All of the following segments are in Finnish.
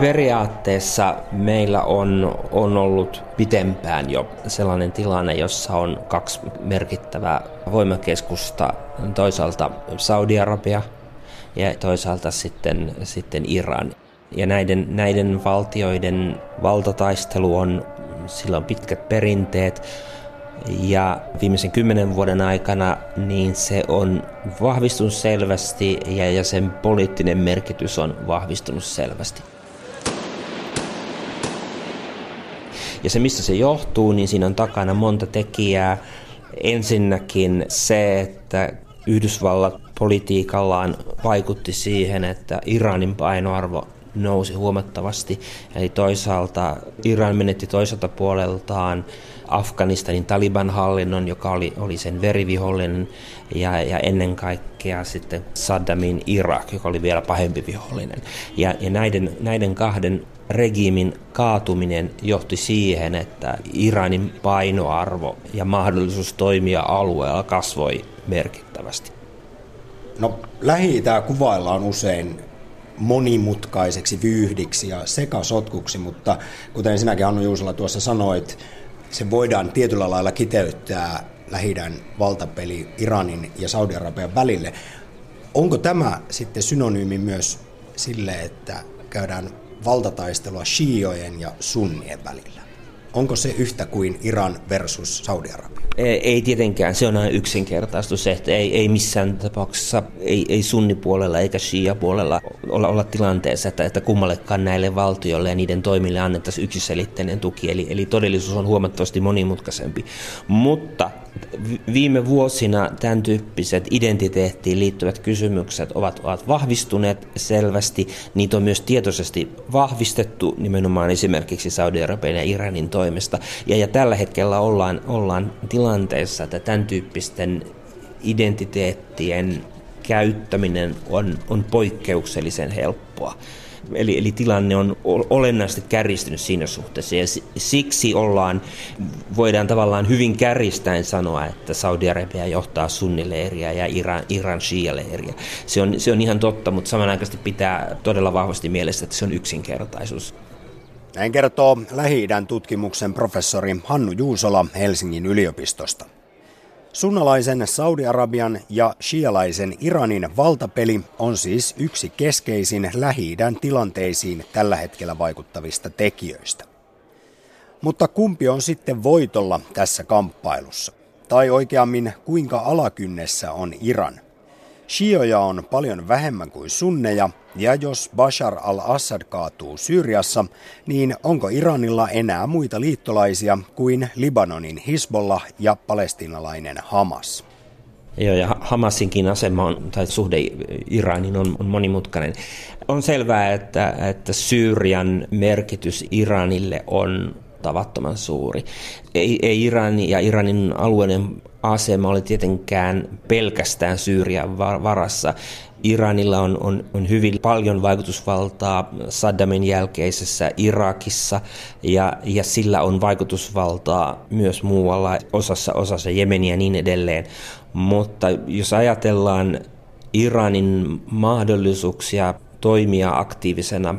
Periaatteessa meillä on, on ollut pitempään jo sellainen tilanne, jossa on kaksi merkittävää voimakeskusta, toisaalta Saudi-Arabia ja toisaalta sitten, sitten Iran. Ja näiden, näiden valtioiden valtataistelu on, sillä on pitkät perinteet, ja viimeisen kymmenen vuoden aikana niin se on vahvistunut selvästi ja, ja sen poliittinen merkitys on vahvistunut selvästi. Ja se, mistä se johtuu, niin siinä on takana monta tekijää. Ensinnäkin se, että Yhdysvallat politiikallaan vaikutti siihen, että Iranin painoarvo nousi huomattavasti. Eli toisaalta Iran menetti toiselta puoleltaan Afganistanin Taliban-hallinnon, joka oli, oli sen verivihollinen, ja, ja ennen kaikkea sitten Saddamin Irak, joka oli vielä pahempi vihollinen. Ja, ja näiden, näiden kahden regiimin kaatuminen johti siihen, että Iranin painoarvo ja mahdollisuus toimia alueella kasvoi merkittävästi. No, lähi kuvaillaan usein monimutkaiseksi vyyhdiksi ja sekasotkuksi, mutta kuten sinäkin Hannu Juusola tuossa sanoit, se voidaan tietyllä lailla kiteyttää lähi valtapeli Iranin ja Saudi-Arabian välille. Onko tämä sitten synonyymi myös sille, että käydään valtataistelua shiojen ja sunnien välillä? Onko se yhtä kuin Iran versus Saudi-Arabia? Ei tietenkään, se on aina yksinkertaistus, että ei, ei missään tapauksessa, ei, ei sunnipuolella eikä shia-puolella olla, olla tilanteessa, että, että kummallekaan näille valtioille ja niiden toimille annettaisiin yksiselitteinen tuki, eli, eli todellisuus on huomattavasti monimutkaisempi. Mutta viime vuosina tämän tyyppiset identiteettiin liittyvät kysymykset ovat, ovat vahvistuneet selvästi. Niitä on myös tietoisesti vahvistettu nimenomaan esimerkiksi Saudi-Arabian ja Iranin toimesta. Ja, ja tällä hetkellä ollaan, ollaan tilanteessa, että tämän tyyppisten identiteettien käyttäminen on, on poikkeuksellisen helppoa. Eli, eli tilanne on olennaisesti kärjistynyt siinä suhteessa ja siksi ollaan, voidaan tavallaan hyvin kärjistäen sanoa, että Saudi-Arabia johtaa sunnileiriä ja Iran, Iran shia-leiriä. Se on, se on ihan totta, mutta samanaikaisesti pitää todella vahvasti mielessä, että se on yksinkertaisuus. Näin kertoo lähi tutkimuksen professori Hannu Juusola Helsingin yliopistosta. Sunnalaisen Saudi-Arabian ja shialaisen Iranin valtapeli on siis yksi keskeisin lähi tilanteisiin tällä hetkellä vaikuttavista tekijöistä. Mutta kumpi on sitten voitolla tässä kamppailussa? Tai oikeammin, kuinka alakynnessä on Iran? Shioja on paljon vähemmän kuin sunneja, ja jos Bashar al-Assad kaatuu Syyriassa, niin onko Iranilla enää muita liittolaisia kuin Libanonin Hisbollah ja palestinalainen Hamas? Joo, ja Hamasinkin asema on, tai suhde Iranin on, on monimutkainen. On selvää, että, että Syyrian merkitys Iranille on tavattoman suuri. Ei, ei Iran ja Iranin alueiden asema ole tietenkään pelkästään Syyrian varassa. Iranilla on, on, on hyvin paljon vaikutusvaltaa Saddamin jälkeisessä Irakissa ja, ja sillä on vaikutusvaltaa myös muualla osassa, osassa Jemeniä ja niin edelleen. Mutta jos ajatellaan Iranin mahdollisuuksia toimia aktiivisena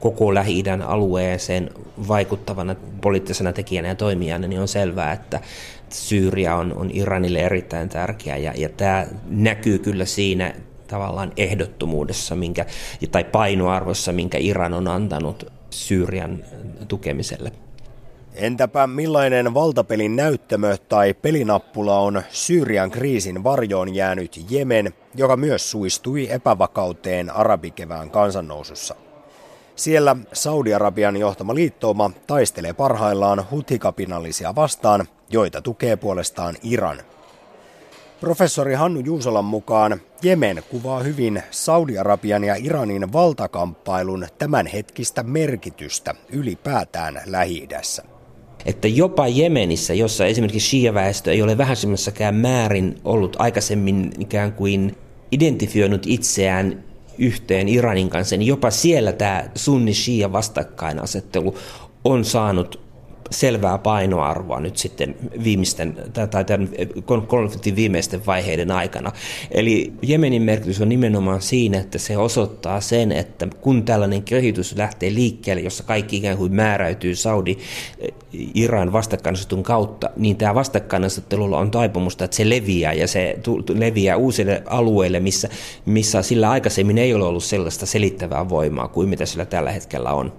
koko Lähi-idän alueeseen vaikuttavana poliittisena tekijänä ja toimijana, niin on selvää, että Syyria on, on Iranille erittäin tärkeä ja, ja tämä näkyy kyllä siinä tavallaan ehdottomuudessa minkä, tai painoarvossa, minkä Iran on antanut Syyrian tukemiselle. Entäpä millainen valtapelin näyttämö tai pelinappula on Syyrian kriisin varjoon jäänyt Jemen, joka myös suistui epävakauteen arabikevään kansannousussa? Siellä Saudi-Arabian johtama liittouma taistelee parhaillaan hutikapinallisia vastaan, joita tukee puolestaan Iran. Professori Hannu Juusolan mukaan Jemen kuvaa hyvin Saudi-Arabian ja Iranin valtakamppailun tämänhetkistä merkitystä ylipäätään lähi -idässä. Että jopa Jemenissä, jossa esimerkiksi shia-väestö ei ole vähäisemmässäkään määrin ollut aikaisemmin ikään kuin identifioinut itseään yhteen Iranin kanssa, niin jopa siellä tämä sunni-shia vastakkainasettelu on saanut selvää painoarvoa nyt sitten viimeisten, tai tämän konfliktin viimeisten vaiheiden aikana. Eli Jemenin merkitys on nimenomaan siinä, että se osoittaa sen, että kun tällainen kehitys lähtee liikkeelle, jossa kaikki ikään kuin määräytyy Saudi-Iran vastakkainasettelun kautta, niin tämä vastakkainasettelulla on taipumusta, että se leviää ja se leviää uusille alueille, missä, missä sillä aikaisemmin ei ole ollut sellaista selittävää voimaa kuin mitä sillä tällä hetkellä on.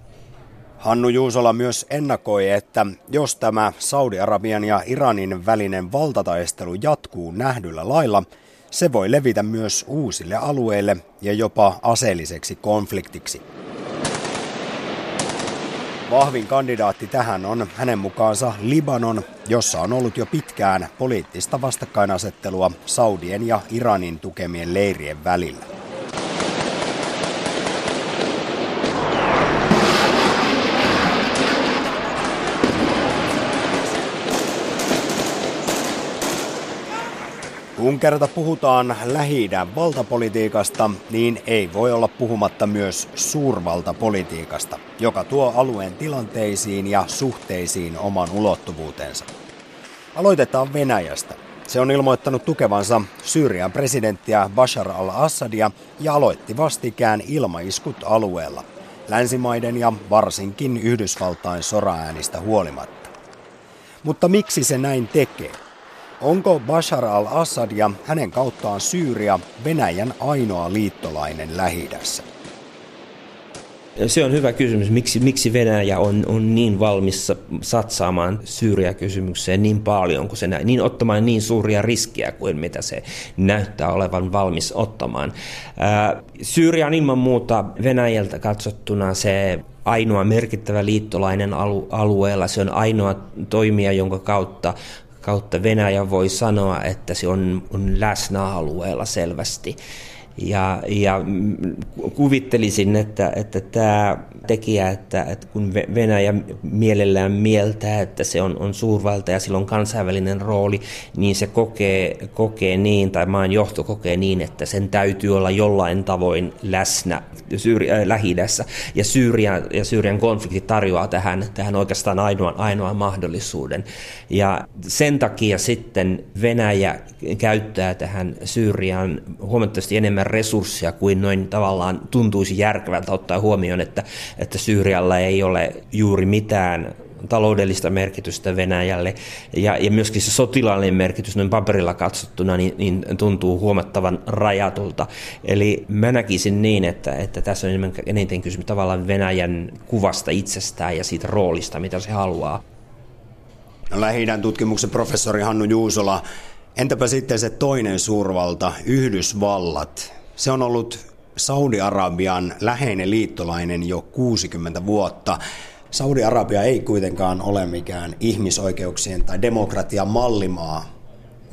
Hannu Juusola myös ennakoi, että jos tämä Saudi-Arabian ja Iranin välinen valtataistelu jatkuu nähdyllä lailla, se voi levitä myös uusille alueille ja jopa aseelliseksi konfliktiksi. Vahvin kandidaatti tähän on hänen mukaansa Libanon, jossa on ollut jo pitkään poliittista vastakkainasettelua Saudien ja Iranin tukemien leirien välillä. Kun kerta puhutaan lähi valtapolitiikasta, niin ei voi olla puhumatta myös suurvaltapolitiikasta, joka tuo alueen tilanteisiin ja suhteisiin oman ulottuvuutensa. Aloitetaan Venäjästä. Se on ilmoittanut tukevansa Syyrian presidenttiä Bashar al-Assadia ja aloitti vastikään ilmaiskut alueella, länsimaiden ja varsinkin Yhdysvaltain soraäänistä huolimatta. Mutta miksi se näin tekee? Onko Bashar al-Assad ja hänen kauttaan Syyria Venäjän ainoa liittolainen lähi se on hyvä kysymys. Miksi, miksi Venäjä on, on niin valmis satsaamaan Syyriä-kysymykseen niin paljon, kun se näin, niin ottamaan niin suuria riskiä kuin mitä se näyttää olevan valmis ottamaan. Syyria on ilman muuta Venäjältä katsottuna se ainoa merkittävä liittolainen alueella. Se on ainoa toimija, jonka kautta kautta Venäjä voi sanoa, että se on, on läsnä alueella selvästi. Ja, ja kuvittelisin, että, että tämä tekijä, että, että kun Venäjä mielellään mieltää, että se on, on suurvalta ja sillä on kansainvälinen rooli, niin se kokee, kokee niin, tai maan johto kokee niin, että sen täytyy olla jollain tavoin läsnä Syyri, äh, lähi Ja Syyrian, ja Syyrian konflikti tarjoaa tähän, tähän oikeastaan ainoan, ainoan mahdollisuuden. Ja sen takia sitten Venäjä käyttää tähän Syyriaan huomattavasti enemmän resursseja kuin noin tavallaan tuntuisi järkevältä ottaa huomioon, että, että Syyrialla ei ole juuri mitään taloudellista merkitystä Venäjälle ja, ja myöskin se sotilaallinen merkitys noin paperilla katsottuna niin, niin tuntuu huomattavan rajatulta. Eli mä näkisin niin, että, että tässä on enemmän, eniten kysymys tavallaan Venäjän kuvasta itsestään ja siitä roolista, mitä se haluaa. Lähi tutkimuksen professori Hannu Juusola, entäpä sitten se toinen suurvalta, Yhdysvallat? Se on ollut Saudi-Arabian läheinen liittolainen jo 60 vuotta. Saudi-Arabia ei kuitenkaan ole mikään ihmisoikeuksien tai demokratian mallimaa.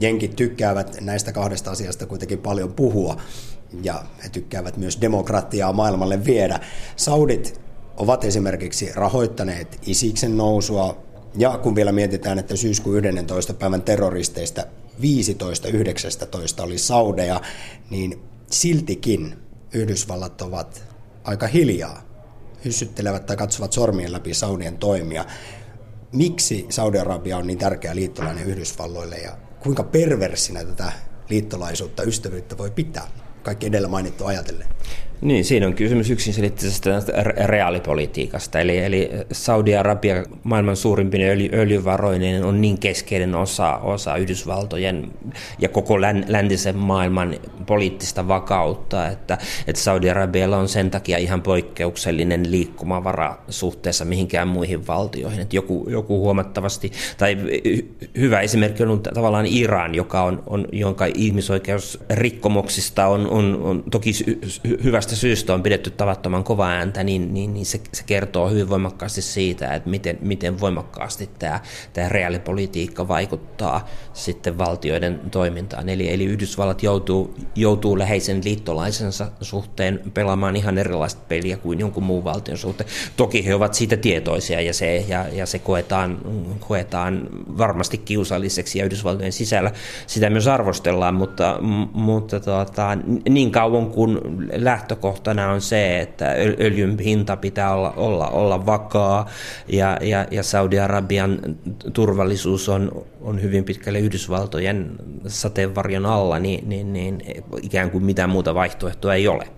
Jenkit tykkäävät näistä kahdesta asiasta kuitenkin paljon puhua ja he tykkäävät myös demokratiaa maailmalle viedä. Saudit ovat esimerkiksi rahoittaneet Isiksen nousua ja kun vielä mietitään, että syyskuun 11. päivän terroristeista 15-19 oli Saudeja, niin siltikin Yhdysvallat ovat aika hiljaa, hyssyttelevät tai katsovat sormien läpi Saudien toimia. Miksi Saudi-Arabia on niin tärkeä liittolainen Yhdysvalloille ja kuinka perversinä tätä liittolaisuutta, ystävyyttä voi pitää? Kaikki edellä mainittu ajatellen. Niin, siinä on kysymys yksinselitteisesti reaalipolitiikasta. Eli, eli Saudi-Arabia maailman suurimpin öljy, öljyvaroinen on niin keskeinen osa, osa Yhdysvaltojen ja koko län, läntisen maailman poliittista vakautta, että, että Saudi-Arabialla on sen takia ihan poikkeuksellinen liikkumavara suhteessa mihinkään muihin valtioihin. Että joku, joku huomattavasti, tai hyvä esimerkki on tavallaan Iran, joka on, on jonka ihmisoikeusrikkomuksista on, on, on toki hyvästä tästä syystä on pidetty tavattoman kova ääntä, niin, niin, niin se, se kertoo hyvin voimakkaasti siitä, että miten, miten voimakkaasti tämä, tämä reaalipolitiikka vaikuttaa sitten valtioiden toimintaan. Eli, eli Yhdysvallat joutuu, joutuu läheisen liittolaisensa suhteen pelaamaan ihan erilaista peliä kuin jonkun muun valtion suhteen. Toki he ovat siitä tietoisia ja se, ja, ja se koetaan, koetaan varmasti kiusalliseksi ja Yhdysvaltojen sisällä sitä myös arvostellaan, mutta, mutta tuota, niin kauan kuin lähtö lähtökohtana on se, että öljyn hinta pitää olla, olla, olla vakaa ja, ja, ja Saudi-Arabian turvallisuus on, on hyvin pitkälle Yhdysvaltojen sateenvarjon alla, niin, niin, niin ikään kuin mitään muuta vaihtoehtoa ei ole.